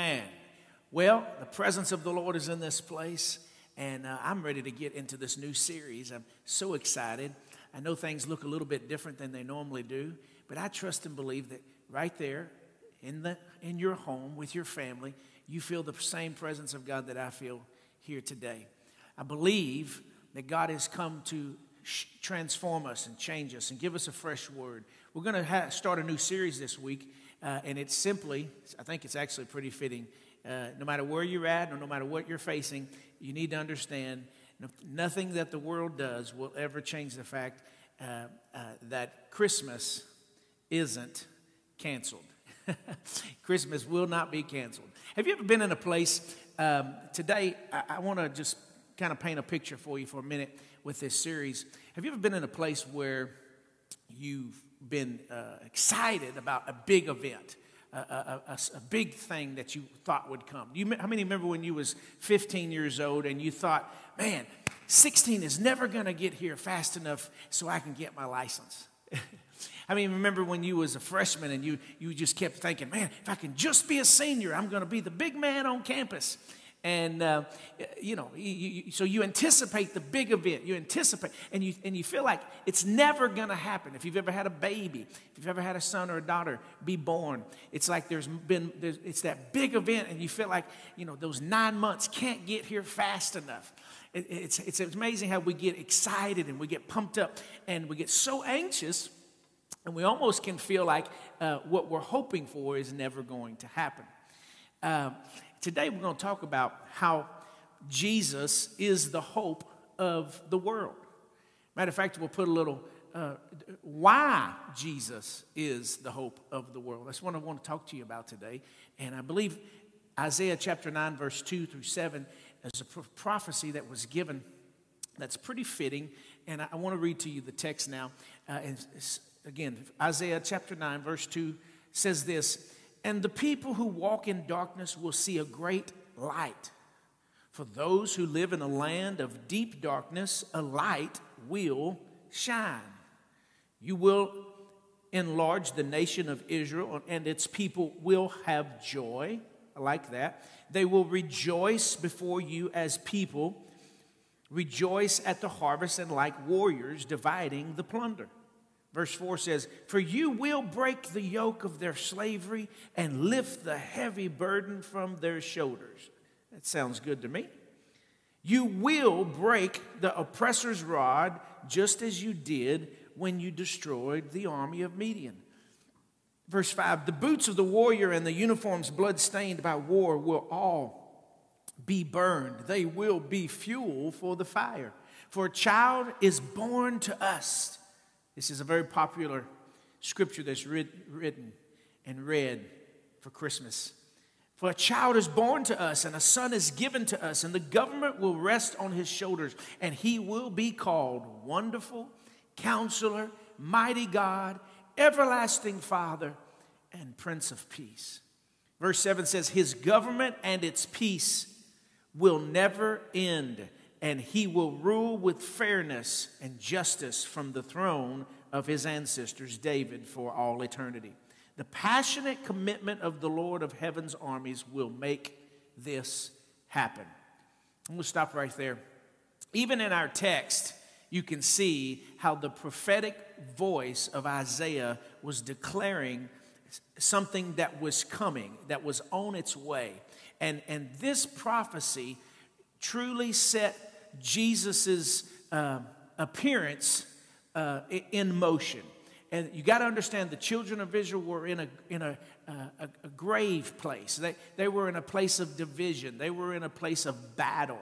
Amen. Well, the presence of the Lord is in this place, and uh, I'm ready to get into this new series. I'm so excited. I know things look a little bit different than they normally do, but I trust and believe that right there in, the, in your home with your family, you feel the same presence of God that I feel here today. I believe that God has come to sh- transform us and change us and give us a fresh word. We're going to ha- start a new series this week, uh, and it's simply, I think it's actually pretty fitting. Uh, no matter where you're at or no matter what you're facing, you need to understand nothing that the world does will ever change the fact uh, uh that Christmas isn't canceled. Christmas will not be canceled. Have you ever been in a place? Um, today, I, I want to just kind of paint a picture for you for a minute with this series. Have you ever been in a place where you've been uh, excited about a big event? A, a, a, a, big thing that you thought would come. You, how many remember when you was 15 years old and you thought, man, 16 is never going to get here fast enough so I can get my license? I mean, remember when you was a freshman and you, you just kept thinking, man, if I can just be a senior, I'm going to be the big man on campus. And, uh, you know, you, you, so you anticipate the big event. You anticipate, and you, and you feel like it's never going to happen. If you've ever had a baby, if you've ever had a son or a daughter be born, it's like there's been, there's, it's that big event, and you feel like, you know, those nine months can't get here fast enough. It, it's, it's amazing how we get excited and we get pumped up and we get so anxious, and we almost can feel like uh, what we're hoping for is never going to happen. Uh, today we're going to talk about how Jesus is the hope of the world. Matter of fact, we'll put a little uh, why Jesus is the hope of the world. That's what I want to talk to you about today. And I believe Isaiah chapter 9, verse 2 through 7 is a prophecy that was given that's pretty fitting. And I, want to read to you the text now. Uh, and again, Isaiah chapter 9, verse 2 says this and the people who walk in darkness will see a great light. For those who live in a land of deep darkness, a light will shine. You will enlarge the nation of Israel, and its people will have joy. I like that. They will rejoice before you as people, rejoice at the harvest, and like warriors dividing the plunder. Verse 4 says, For you will break the yoke of their slavery and lift the heavy burden from their shoulders. That sounds good to me. You will break the oppressor's rod just as you did when you destroyed the army of Midian. Verse 5 The boots of the warrior and the uniforms blood-stained by war will all be burned. They will be fuel for the fire. For a child is born to us this is a very popular scripture that's written and read for Christmas. For a child is born to us, and a son is given to us, and the government will rest on his shoulders, and he will be called Wonderful, Counselor, Mighty God, Everlasting Father, and Prince of Peace. Verse 7 says, His government and its peace will never end and he will rule with fairness and justice from the throne of his ancestors, David, for all eternity. The passionate commitment of the Lord of heaven's armies will make this happen. I'm going to stop right there. Even in our text, you can see how the prophetic voice of Isaiah was declaring something that was coming, that was on its way. And, and this prophecy truly set Jesus' uh, appearance uh, in motion. And you got to understand the children of Israel were in a, in a, a, a grave place. They, they were in a place of division, they were in a place of battle,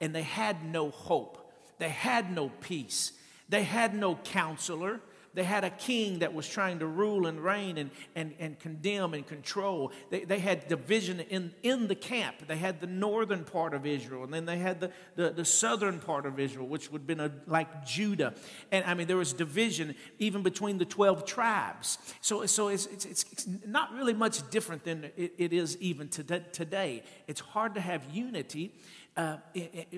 and they had no hope. They had no peace. They had no counselor. They had a king that was trying to rule and reign and, and, and condemn and control. They, they had division in, in the camp. They had the northern part of Israel, and then they had the, the, the southern part of Israel, which would have been a, like Judah. And I mean, there was division even between the 12 tribes. So, so it's, it's, it's not really much different than it, it is even today. It's hard to have unity uh,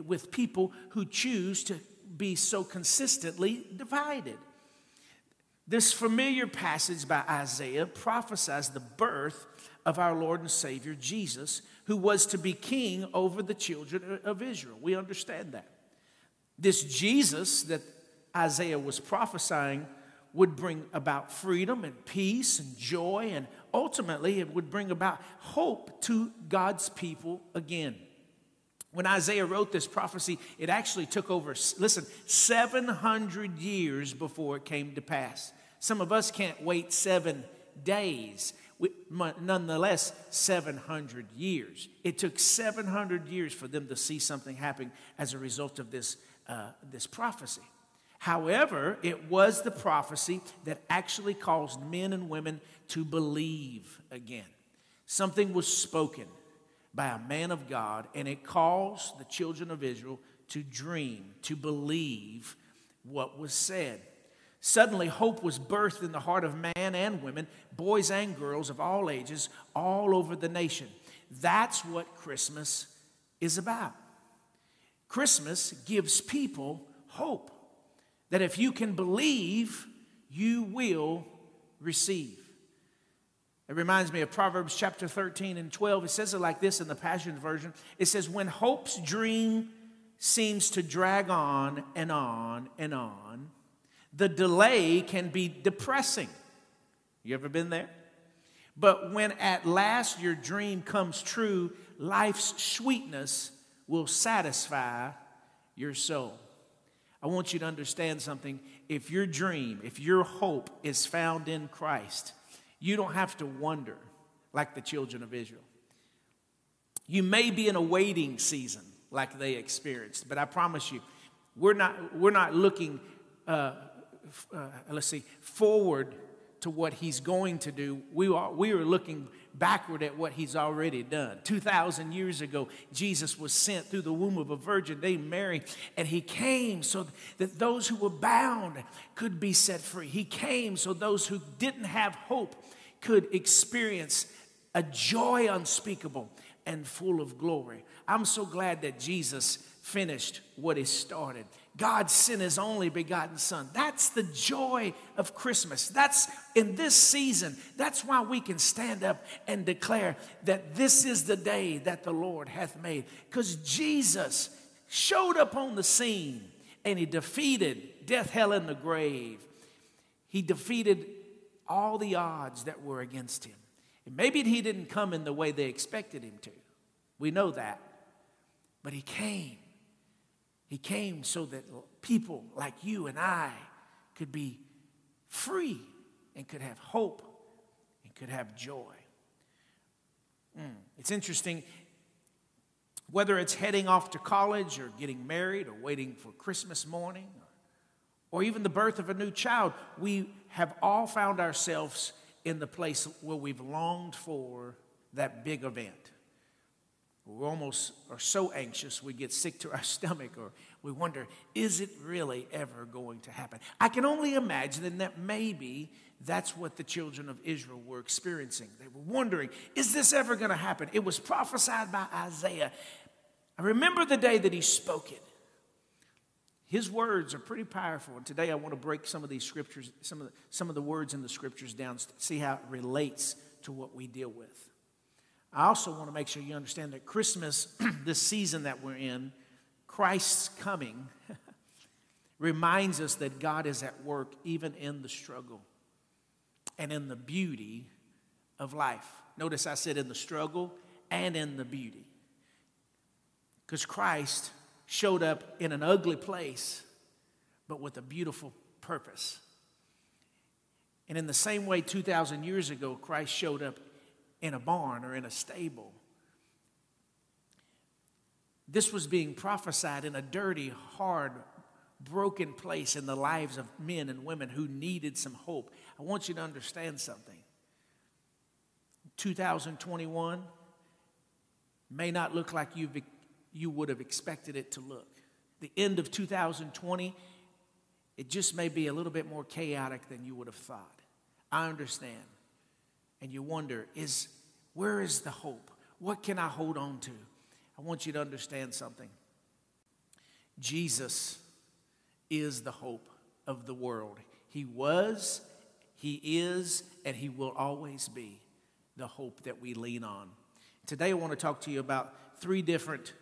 with people who choose to be so consistently divided. This familiar passage by Isaiah prophesies the birth of our Lord and Savior Jesus, who was to be king over the children of Israel. We understand that. This Jesus that Isaiah was prophesying would bring about freedom and peace and joy, and ultimately it would bring about hope to God's people again. When Isaiah wrote this prophecy, it actually took over, listen, 700 years before it came to pass. Some of us can't wait seven days. We, nonetheless, 700 years. It took 700 years for them to see something happen as a result of this, uh, this prophecy. However, it was the prophecy that actually caused men and women to believe again. Something was spoken by a man of God, and it caused the children of Israel to dream, to believe what was said. Suddenly, hope was birthed in the heart of man and women, boys and girls of all ages, all over the nation. That's what Christmas is about. Christmas gives people hope that if you can believe, you will receive. It reminds me of Proverbs chapter 13 and 12. It says it like this in the Passion Version it says, When hope's dream seems to drag on and on and on, the delay can be depressing. You ever been there? But when at last your dream comes true, life's sweetness will satisfy your soul. I want you to understand something. If your dream, if your hope is found in Christ, you don't have to wonder like the children of Israel. You may be in a waiting season like they experienced, but I promise you, we're not, we're not looking, uh, uh, let's see, forward to what he's going to do. We are, we are looking backward at what he's already done. 2,000 years ago, Jesus was sent through the womb of a virgin named Mary, and he came so that those who were bound could be set free. He came so those who didn't have hope could experience a joy unspeakable and full of glory. I'm so glad that Jesus finished what he started. God sent his only begotten son. That's the joy of Christmas. That's in this season. That's why we can stand up and declare that this is the day that the Lord hath made. Because Jesus showed up on the scene and he defeated death, hell, and the grave. He defeated all the odds that were against him. And maybe he didn't come in the way they expected him to. We know that. But he came. He came so that people like you and I could be free and could have hope and could have joy. Mm. It's interesting whether it's heading off to college or getting married or waiting for Christmas morning or even the birth of a new child, we have all found ourselves in the place where we've longed for that big event. We almost are so anxious we get sick to our stomach or we wonder, is it really ever going to happen? I can only imagine that maybe that's what the children of Israel were experiencing. They were wondering, is this ever going to happen? It was prophesied by Isaiah. I remember the day that he spoke it. His words are pretty powerful. And today I want to break some of these scriptures, some of the, some of the words in the scriptures down, see how it relates to what we deal with. I also want to make sure you understand that Christmas, this season that we're in, Christ's coming, reminds us that God is at work even in the struggle and in the beauty of life. Notice I said in the struggle and in the beauty. Because Christ showed up in an ugly place, but with a beautiful purpose. And in the same way, 2,000 years ago, Christ showed up in a barn or in a stable. This was being prophesied in a dirty, hard, broken place in the lives of men and women who needed some hope. I want you to understand something. 2021 may not look like you've you would have expected it to look. The end of 2020, it just may be a little bit more chaotic than you would have thought. I understand. And you wonder, is where is the hope? What can I hold on to? I want you to understand something. Jesus is the hope of the world. He was, He is and He will always be the hope that we lean on. Today, I want to talk to you about three different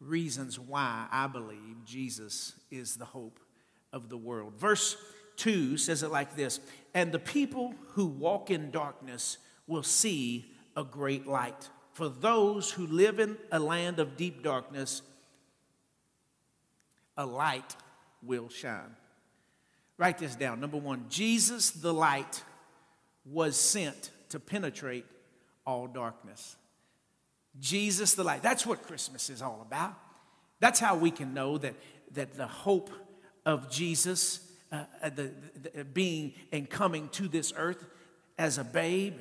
reasons why I believe Jesus is the hope of the world. Verse 2 says it like this And the people who walk in darkness will see a great light. For those who live in a land of deep darkness, a light will shine. Write this down. Number one, Jesus the light was sent to penetrate all darkness. Jesus the light. That's what Christmas is all about. That's how we can know that, that the hope of Jesus uh, uh the, the, being and coming to this earth as a babe,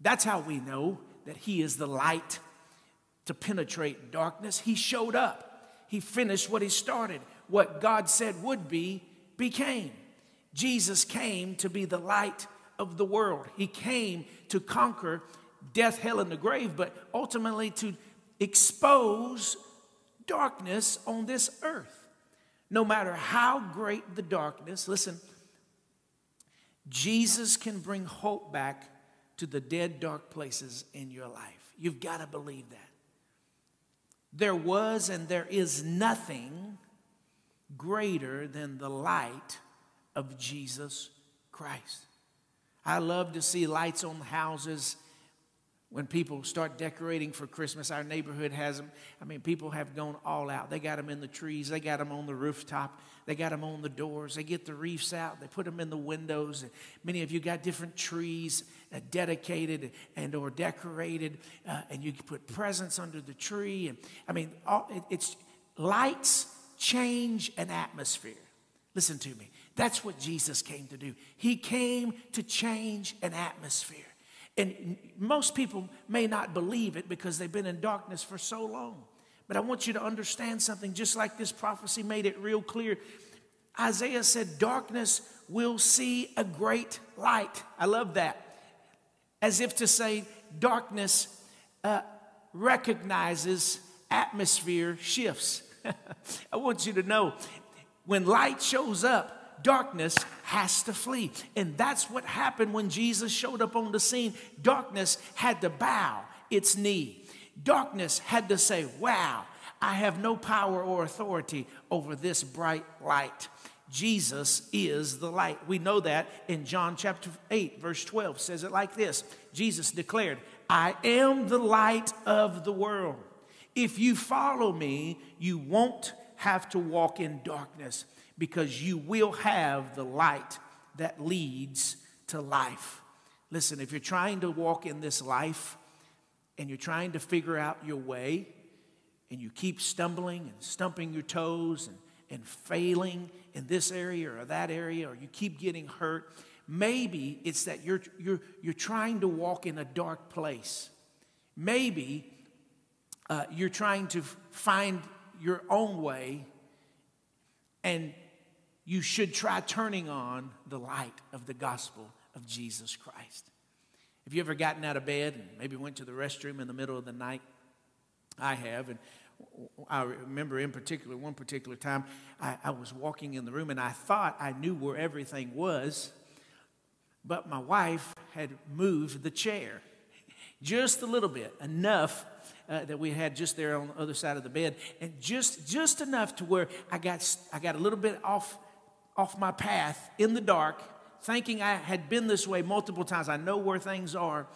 that's how we know that He is the light to penetrate darkness. He showed up, He finished what He started. What God said would be, became. Jesus came to be the light of the world. He came to conquer death, hell, and the grave, but ultimately to expose darkness on this earth. No matter how great the darkness, listen, Jesus can bring hope back to the dead, dark places in your life. You've got to believe that. There was and there is nothing greater than the light of Jesus Christ. I love to see lights on houses when people start decorating for Christmas, our neighborhood has them. I mean, people have gone all out. They got them in the trees, they got them on the rooftop, they got them on the doors, they get the wreaths out, they put them in the windows. Many of you got different trees uh, dedicated and or decorated, uh, and you put presents under the tree. And I mean, all, it, it's lights change an atmosphere. Listen to me. That's what Jesus came to do. He came to change an atmosphere. And most people may not believe it because they've been in darkness for so long. But I want you to understand something, just like this prophecy made it real clear. Isaiah said, Darkness will see a great light. I love that. As if to say, darkness uh, recognizes atmosphere shifts. I want you to know when light shows up, darkness has to flee. And that's what happened when Jesus showed up on the scene. Darkness had to bow its knee. Darkness had to say, Wow, I have no power or authority over this bright light. Jesus is the light. We know that in John chapter 8, verse 12 says it like this Jesus declared, I am the light of the world. If you follow me, you won't have to walk in darkness because you will have the light that leads to life. Listen, if you're trying to walk in this life and you're trying to figure out your way and you keep stumbling and stumping your toes and, and failing in this area or that area, or you keep getting hurt, maybe it's that you're, you're, you're trying to walk in a dark place. Maybe uh, you're trying to find your own way and you should try turning on the light of the gospel of Jesus Christ. Have you ever gotten out of bed and maybe went to the restroom in the middle of the night? I have, and I remember in particular, one particular time, I, I, was walking in the room and I thought I knew where everything was, but my wife had moved the chair just a little bit, enough uh, that we had just there on the other side of the bed, and just just enough to where I got I got a little bit off off my path in the dark, thinking I had been this way multiple times. I know where things are,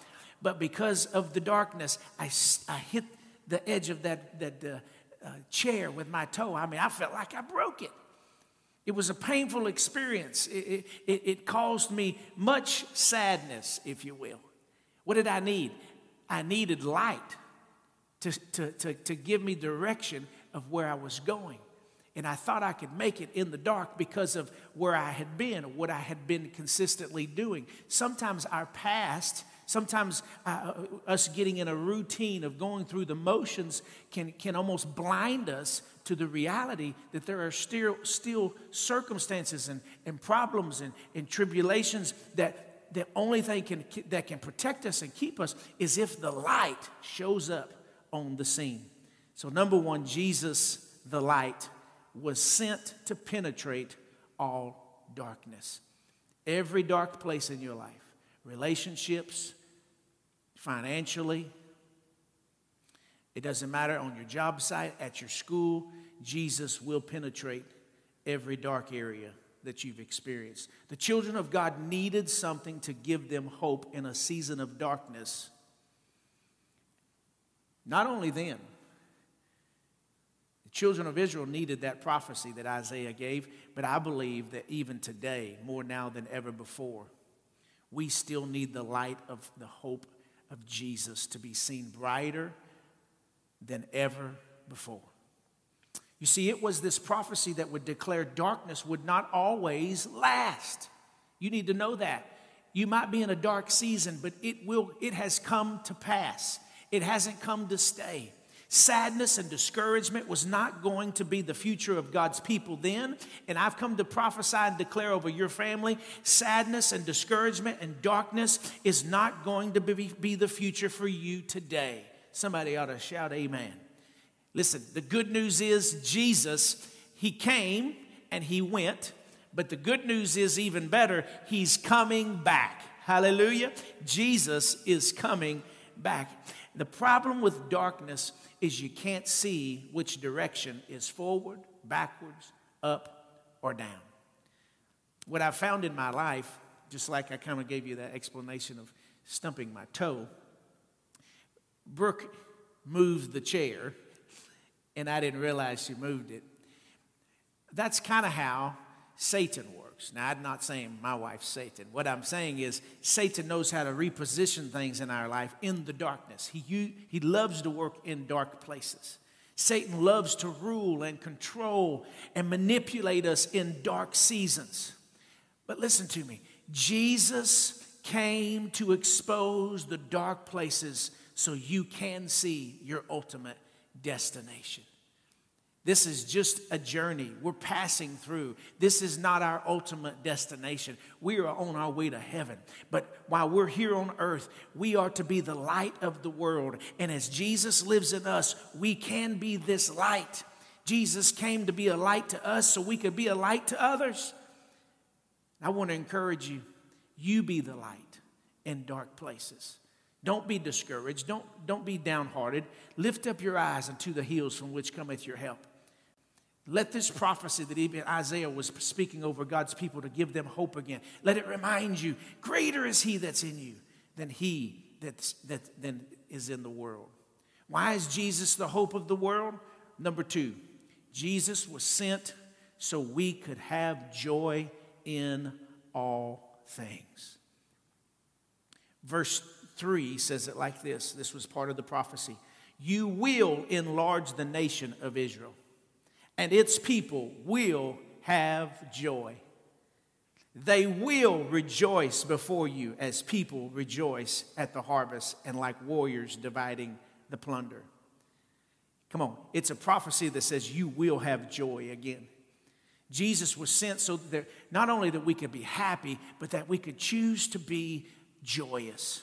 but because of the darkness, I, I hit the edge of that, that uh, uh, chair with my toe. I mean, I felt like I broke it. It was a painful experience. It, it, it caused me much sadness, if you will. What did I need? I needed light to, to, to, to give me direction of where I was going. And I thought I could make it in the dark because of where I had been, what I had been consistently doing. Sometimes our past, sometimes uh, us getting in a routine of going through the motions can, can almost blind us to the reality that there are still, still circumstances and, and problems and, and tribulations that the only thing can, that can protect us and keep us is if the light shows up on the scene. So, number one, Jesus, the light was sent to penetrate all darkness. Every dark place in your life relationships, financially, it doesn't matter on your job site, at your school, Jesus will penetrate every dark area that you've experienced. The children of God needed something to give them hope in a season of darkness. Not only then, the children of Israel needed that prophecy that Isaiah gave, but I believe that even today, more now than ever before, we still need the light of the hope of Jesus to be seen brighter than ever before. You see, it was this prophecy that would declare darkness would not always last. You need to know that. You might be in a dark season, but it will it has come to pass. It hasn't come to stay. Sadness and discouragement was not going to be the future of God's people then. And I've come to prophesy and declare over your family sadness and discouragement and darkness is not going to be, be the future for you today. Somebody ought to shout, Amen. Listen, the good news is Jesus, He came and He went. But the good news is even better, He's coming back. Hallelujah. Jesus is coming back. The problem with darkness is you can't see which direction is forward, backwards, up, or down. What I found in my life, just like I kind of gave you that explanation of stumping my toe, Brooke moved the chair and I didn't realize she moved it. That's kind of how Satan works. Now, I'm not saying my wife's Satan. What I'm saying is Satan knows how to reposition things in our life in the darkness. He, he loves to work in dark places. Satan loves to rule and control and manipulate us in dark seasons. But listen to me Jesus came to expose the dark places so you can see your ultimate destination. This is just a journey. We're passing through. This is not our ultimate destination. We are on our way to heaven. But while we're here on earth, we are to be the light of the world. And as Jesus lives in us, we can be this light. Jesus came to be a light to us so we could be a light to others. I want to encourage you you be the light in dark places. Don't be discouraged. Don't, don't be downhearted. Lift up your eyes unto the hills from which cometh your help. Let this prophecy that even Isaiah was speaking over God's people to give them hope again, let it remind you greater is he that's in you than he that's, that than is in the world. Why is Jesus the hope of the world? Number two, Jesus was sent so we could have joy in all things. Verse 3 says it like this this was part of the prophecy You will enlarge the nation of Israel, and its people will have joy. They will rejoice before you as people rejoice at the harvest and like warriors dividing the plunder. Come on, it's a prophecy that says you will have joy again. Jesus was sent so that not only that we could be happy, but that we could choose to be joyous.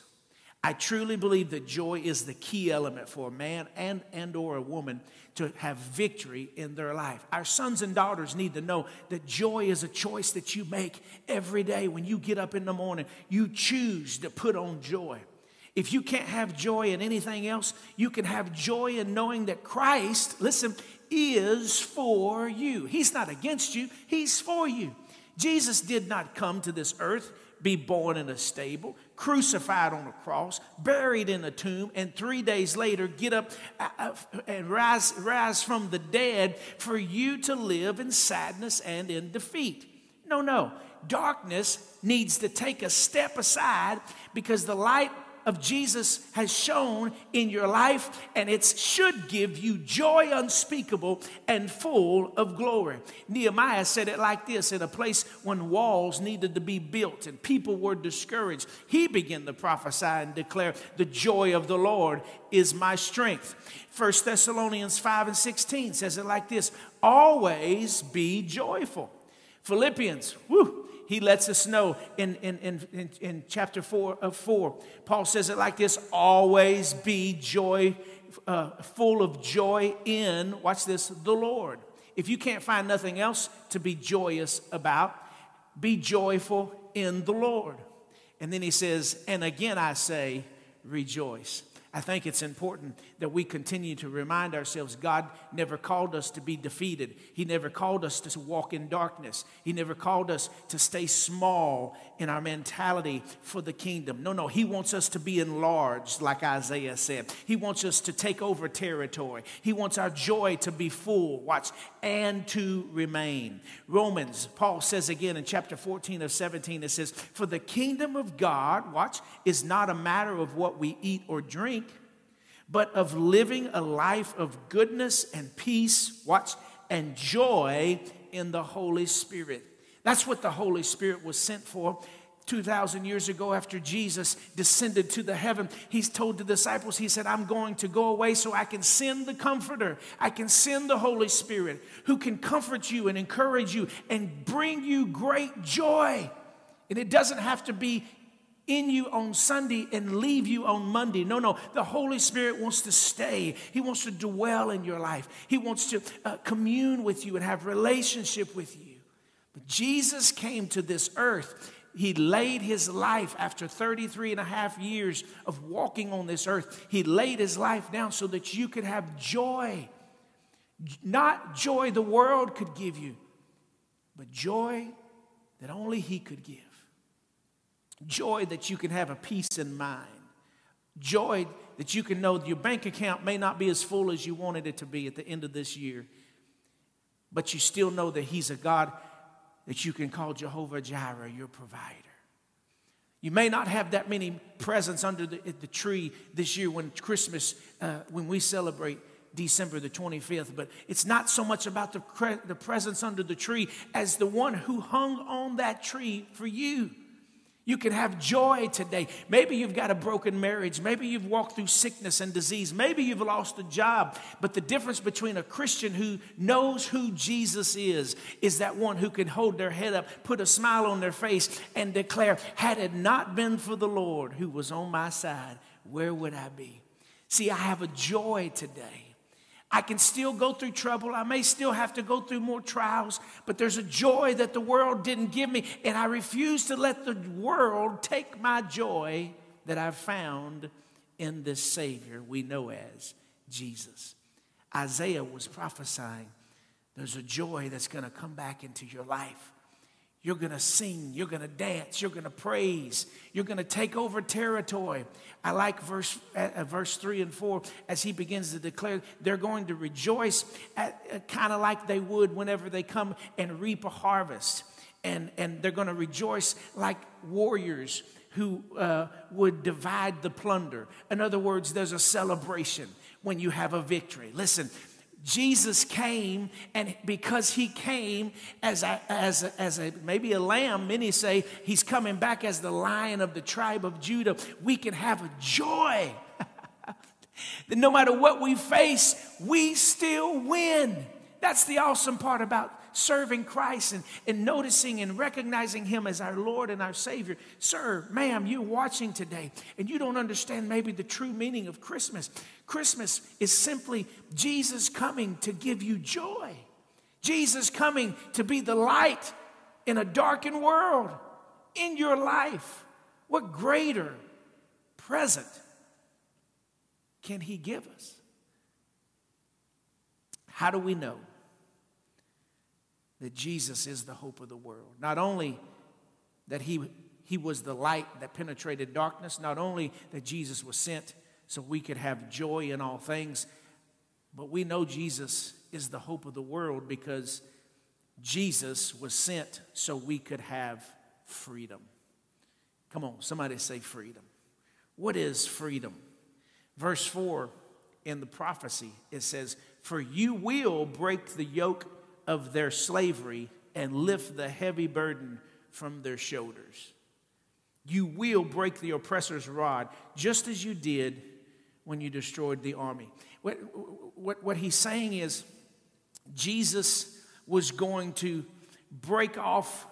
I truly believe that joy is the key element for a man and, and or a woman to have victory in their life. Our sons and daughters need to know that joy is a choice that you make every day when you get up in the morning. You choose to put on joy. If you can't have joy in anything else, you can have joy in knowing that Christ, listen, is for you. He's not against you, He's for you. Jesus did not come to this earth be born in a stable, crucified on a cross, buried in a tomb, and three days later get up uh, uh, and rise, rise from the dead for you to live in sadness and in defeat. No, no. Darkness needs to take a step aside because the light of Jesus has shown in your life, and it should give you joy unspeakable and full of glory. Nehemiah said it like this in a place when walls needed to be built and people were discouraged. He began to prophesy and declare, The joy of the Lord is my strength. 1 Thessalonians 5 and 16 says it like this Always be joyful. Philippians, he lets us know in, in, in, in, chapter 4 of 4. Paul says it like this always be joy, uh, full of joy in, watch this, the Lord. If you can't find nothing else to be joyous about, be joyful in the Lord. And then he says, And again I say, rejoice. I think it's important that we continue to remind ourselves God never called us to be defeated. He never called us to walk in darkness. He never called us to stay small in our mentality for the kingdom. No, no, He wants us to be enlarged, like Isaiah said. He wants us to take over territory. He wants our joy to be full, watch, and to remain. Romans, Paul says again in chapter 14 of 17, it says, For the kingdom of God, watch, is not a matter of what we eat or drink but of living a life of goodness and peace, watch, and joy in the Holy Spirit. That's what the Holy Spirit was sent for. 2,000 years ago, after Jesus descended to the heaven, he's told the disciples, He said, I'm going to go away so I can send the Comforter. I can send the Holy Spirit who can comfort you and encourage you and bring you great joy. And it doesn't have to be in you on Sunday and leave you on Monday. No, no. The Holy Spirit wants to stay. He wants to dwell in your life. He wants to uh, commune with you and have relationship with you. But Jesus came to this earth. He laid his life after 33 and a half years of walking on this earth. He laid his life down so that you could have joy. Not joy the world could give you, but joy that only he could give. Joy that you can have a peace in mind. Joy that you can know that your bank account may not be as full as you wanted it to be at the end of this year, but you still know that He's a God that you can call Jehovah Jireh, your provider. You may not have that many presents under the, the tree this year when Christmas, uh, when we celebrate December the 25th, but it's not so much about the, the presents under the tree as the one who hung on that tree for you. You can have joy today. Maybe you've got a broken marriage. Maybe you've walked through sickness and disease. Maybe you've lost a job. But the difference between a Christian who knows who Jesus is is that one who can hold their head up, put a smile on their face, and declare, Had it not been for the Lord who was on my side, where would I be? See, I have a joy today. I can still go through trouble. I may still have to go through more trials, but there's a joy that the world didn't give me. And I refuse to let the world take my joy that I've found in this Savior we know as Jesus. Isaiah was prophesying there's a joy that's going to come back into your life. You're going to sing, you're going to dance, you're going to praise, you're going to take over territory. I like verse, uh, verse 3 and 4 as he begins to declare they're going to rejoice uh, kind of like they would whenever they come and reap a harvest. And, and they're going to rejoice like warriors who uh, would divide the plunder. In other words, there's a celebration when you have a victory. Listen, Jesus came, and because he came as a, as a, as a maybe a lamb, many say he's coming back as the lion of the tribe of Judah, we can have a joy that no matter what we face, we still win. That's the awesome part about serving Christ and, and noticing and recognizing Him as our Lord and our Savior. Sir, ma'am, you're watching today and you don't understand maybe the true meaning of Christmas. Christmas is simply Jesus coming to give you joy, Jesus coming to be the light in a darkened world in your life. What greater present can He give us? How do we know? That Jesus is the hope of the world. Not only that he, he was the light that penetrated darkness, not only that Jesus was sent so we could have joy in all things, but we know Jesus is the hope of the world because Jesus was sent so we could have freedom. Come on, somebody say freedom. What is freedom? Verse 4 in the prophecy, it says, For you will break the yoke of their slavery and lift the heavy burden from their shoulders. You will break the oppressor's rod, just as you did when you destroyed the army. What, what, what he's saying is, Jesus was going to break off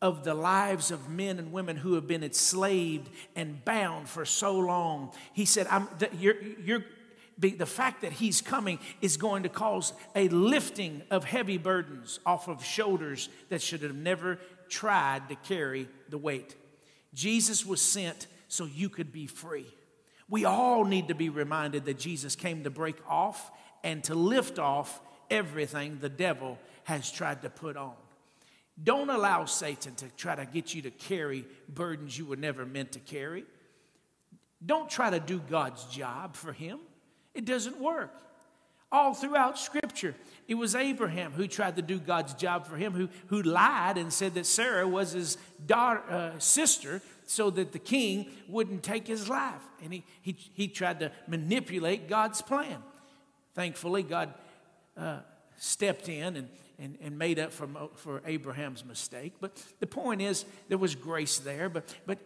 of the lives of men and women who have been enslaved and bound for so long. He said, I'm, you're, you're, the fact that he's coming is going to cause a lifting of heavy burdens off of shoulders that should have never tried to carry the weight. Jesus was sent so you could be free. We all need to be reminded that Jesus came to break off and to lift off everything the devil has tried to put on. Don't allow Satan to try to get you to carry burdens you were never meant to carry. Don't try to do God's job for him. It doesn't work. All throughout Scripture, it was Abraham who tried to do God's job for him, who, who lied and said that Sarah was his daughter, uh, sister so that the king wouldn't take his life. And he, he, he tried to manipulate God's plan. Thankfully, God uh, stepped in and, and, and made up for, for Abraham's mistake. But the point is, there was grace there, but, but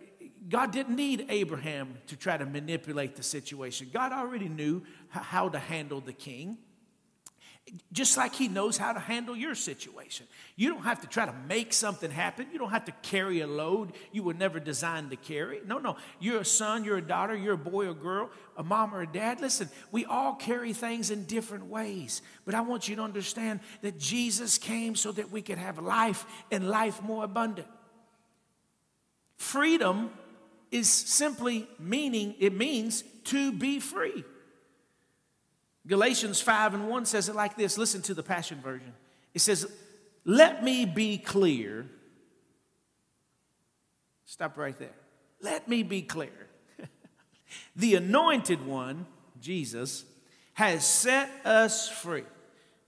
God didn't need Abraham to try to manipulate the situation. God already knew how to handle the king just like he knows how to handle your situation. You don't have to try to make something happen. You don't have to carry a load you were never designed to carry. No, no. You're a son, you're a daughter, you're a boy or girl, a mom or a dad. Listen, we all carry things in different ways. But I want you to understand that Jesus came so that we could have life and life more abundant. Freedom is simply meaning, it means to be free. Galatians 5 and 1 says it like this. Listen to the Passion Version. It says, Let me be clear. Stop right there. Let me be clear. the anointed one, Jesus, has set us free.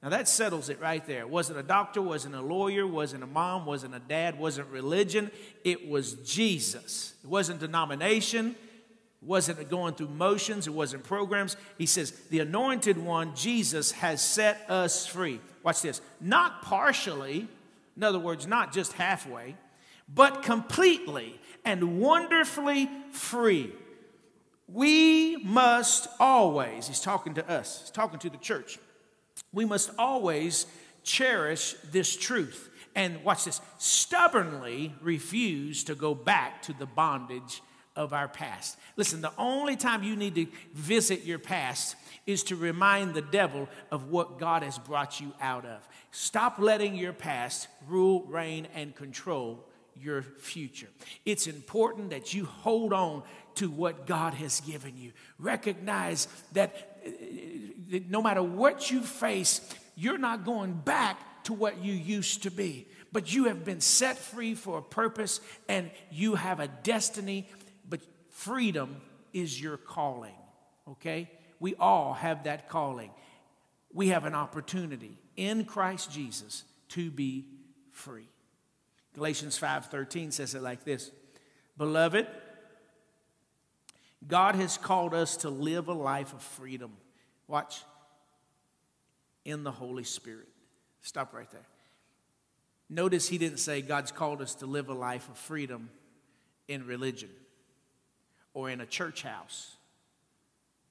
Now that settles it right there. Wasn't a doctor, wasn't a lawyer, wasn't a mom, wasn't a dad, wasn't religion. It was Jesus. It wasn't denomination, wasn't going through motions, it wasn't programs. He says, The anointed one, Jesus, has set us free. Watch this. Not partially, in other words, not just halfway, but completely and wonderfully free. We must always, he's talking to us, he's talking to the church, we must always cherish this truth. And watch this stubbornly refuse to go back to the bondage of our past. Listen, the only time you need to visit your past is to remind the devil of what God has brought you out of. Stop letting your past rule, reign, and control your future. It's important that you hold on to what God has given you. Recognize that uh, no matter what you face, you're not going back to what you used to be, but you have been set free for a purpose and you have a destiny Freedom is your calling, okay? We all have that calling. We have an opportunity in Christ Jesus to be free. Galatians 5:13 says it like this. Beloved, God has called us to live a life of freedom. Watch. In the Holy Spirit. Stop right there. Notice he didn't say God's called us to live a life of freedom in religion or in a church house.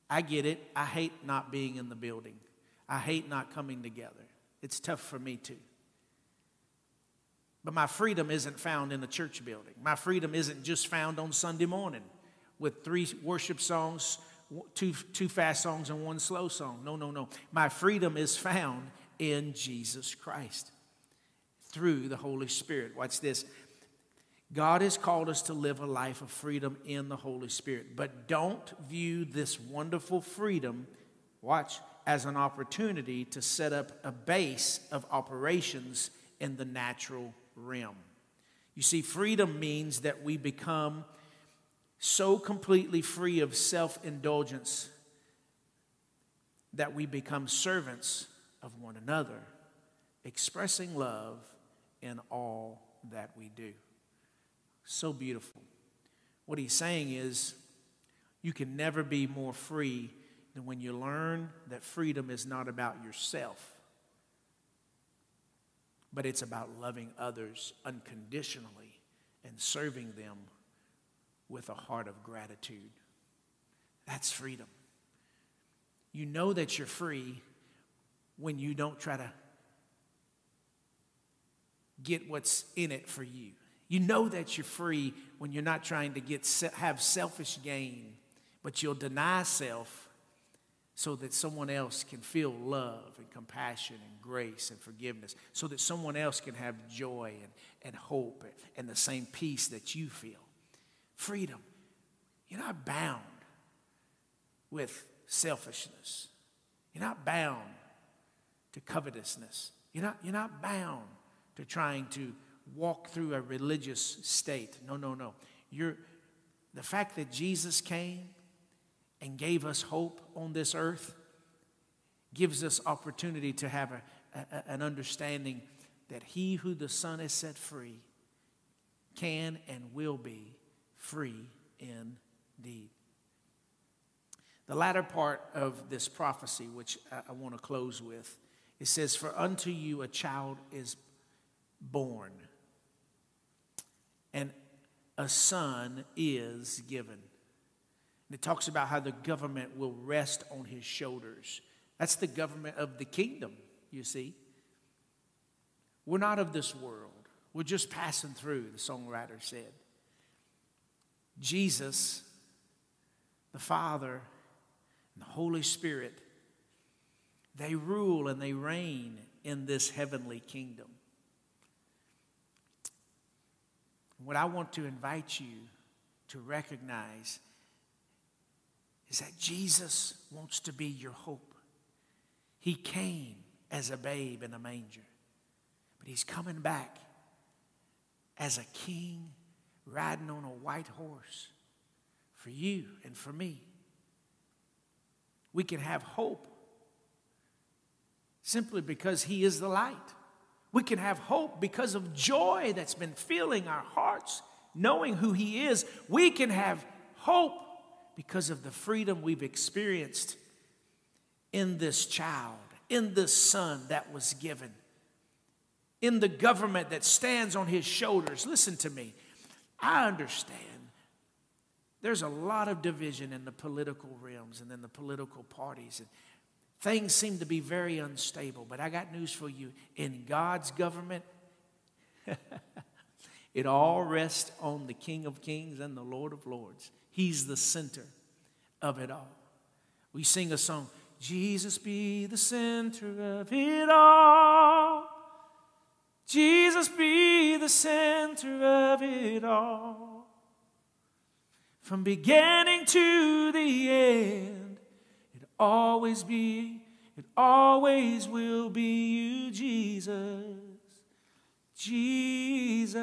I get it. I hate not being in the building. I hate not coming together. It's tough for me too. But my freedom isn't found in the church building. My freedom isn't just found on Sunday morning with three worship songs, two, two fast songs, and one slow song. No, no, no. My freedom is found in Jesus Christ through the Holy Spirit. Watch this. God has called us to live a life of freedom in the Holy Spirit. But don't view this wonderful freedom, watch, as an opportunity to set up a base of operations in the natural realm. You see, freedom means that we become so completely free of self indulgence that we become servants of one another, expressing love in all that we do. So beautiful. What he's saying is, you can never be more free than when you learn that freedom is not about yourself, but it's about loving others unconditionally and serving them with a heart of gratitude. That's freedom. You know that you're free when you don't try to get what's in it for you. You know that you're free when you're not trying to get have selfish gain, but you'll deny self so that someone else can feel love and compassion and grace and forgiveness, so that someone else can have joy and, and hope and, and the same peace that you feel. Freedom. You're not bound with selfishness, you're not bound to covetousness, you're not, you're not bound to trying to walk through a religious state. No, no, no. You're, the fact that Jesus came and gave us hope on this earth gives us opportunity to have a, a, an understanding that he who the Son has set free can and will be free indeed. The latter part of this prophecy, which I, I want to close with, it says, For unto you a child is born, and a son is given. And it talks about how the government will rest on his shoulders. That's the government of the kingdom, you see. We're not of this world, we're just passing through, the songwriter said. Jesus, the Father, and the Holy Spirit, they rule and they reign in this heavenly kingdom. What I want to invite you to recognize is that Jesus wants to be your hope. He came as a babe in a manger, but he's coming back as a king riding on a white horse for you and for me. We can have hope simply because he is the light. We can have hope because of joy that's been filling our hearts, knowing who He is. We can have hope because of the freedom we've experienced in this child, in this son that was given, in the government that stands on His shoulders. Listen to me. I understand there's a lot of division in the political realms and in the political parties. And Things seem to be very unstable, but I got news for you. In God's government, it all rests on the King of Kings and the Lord of Lords. He's the center of it all. We sing a song, Jesus be the center of it all. Jesus be the center of it all. From beginning to the end always be, it always will be you, Jesus. Jesus.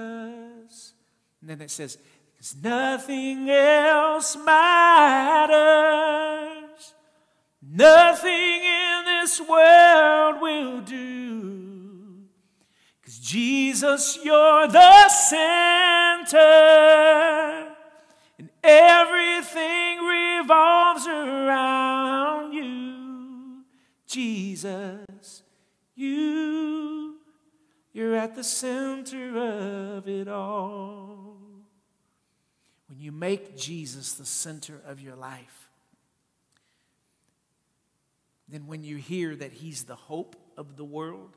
And then it says, because nothing else matters. Nothing in this world will do. Because Jesus, you're the center. And everything revolves around Jesus, you, you're at the center of it all. When you make Jesus the center of your life, then when you hear that He's the hope of the world,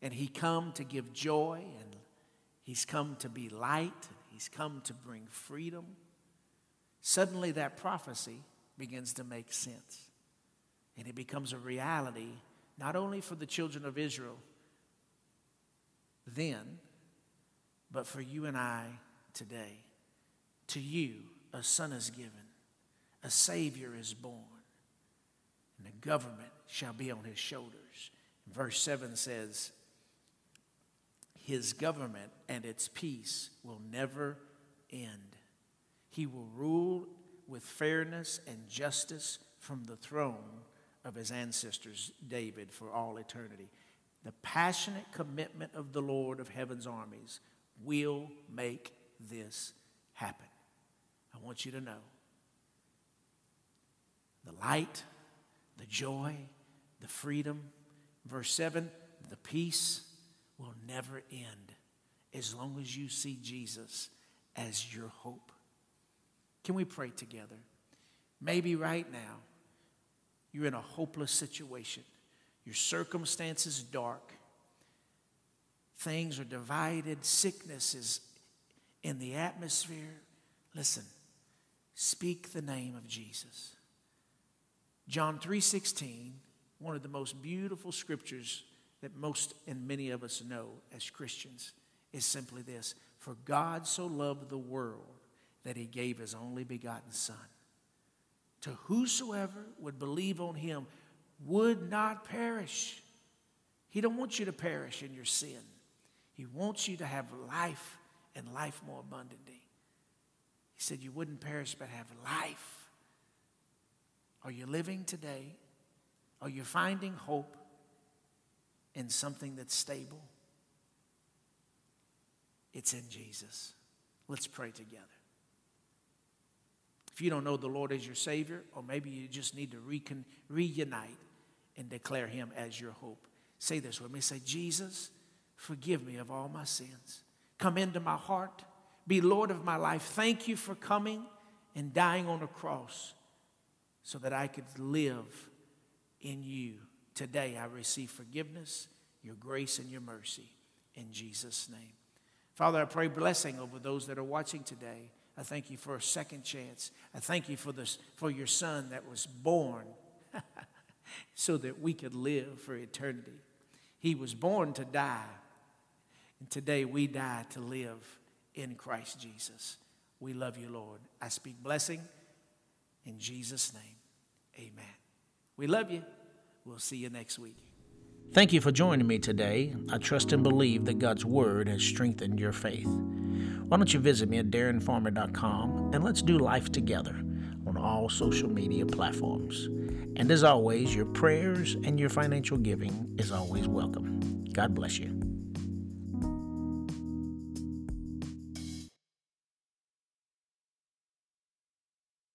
and He come to give joy, and He's come to be light, He's come to bring freedom, suddenly that prophecy begins to make sense. And it becomes a reality not only for the children of Israel then, but for you and I today. To you, a son is given, a Savior is born, and the government shall be on his shoulders. Verse 7 says, His government and its peace will never end. He will rule with fairness and justice from the throne of his ancestors, David, for all eternity. The passionate commitment of the Lord of heaven's armies will make this happen. I want you to know the light, the joy, the freedom. Verse 7 the peace will never end as long as you see Jesus as your hope. Can we pray together? Maybe right now you're in a hopeless situation. Your circumstances dark. Things are divided. Sickness is in the atmosphere. Listen, Speak the name of Jesus. John 3:16, one of the most beautiful scriptures that most and many of us know as Christians is simply this, for God so loved the world that he gave his only begotten son to whosoever would believe on him would not perish. He don't want you to perish in your sin. He wants you to have life and life more abundantly. He said you wouldn't perish but have life. Are you living today? Are you finding hope in something that's stable? It's in Jesus. Let's pray together. If you don't know the Lord as your Savior, or maybe you just need to recon- reunite and declare Him as your hope, say this with me. Say, Jesus, forgive me of all my sins. Come into my heart. Be Lord of my life. Thank you for coming and dying on a cross so that I could live in you. Today I receive forgiveness, your grace, and your mercy in Jesus' name. Father, I pray blessing over those that are watching today. I thank you for a second chance. I thank you for, this, for your son that was born so that we could live for eternity. He was born to die, and today we die to live in Christ Jesus. We love you, Lord. I speak blessing in Jesus' name. Amen. We love you. We'll see you next week. Thank you for joining me today. I trust and believe that God's Word has strengthened your faith. Why don't you visit me at darrenfarmer.com and let's do life together on all social media platforms. And as always, your prayers and your financial giving is always welcome. God bless you.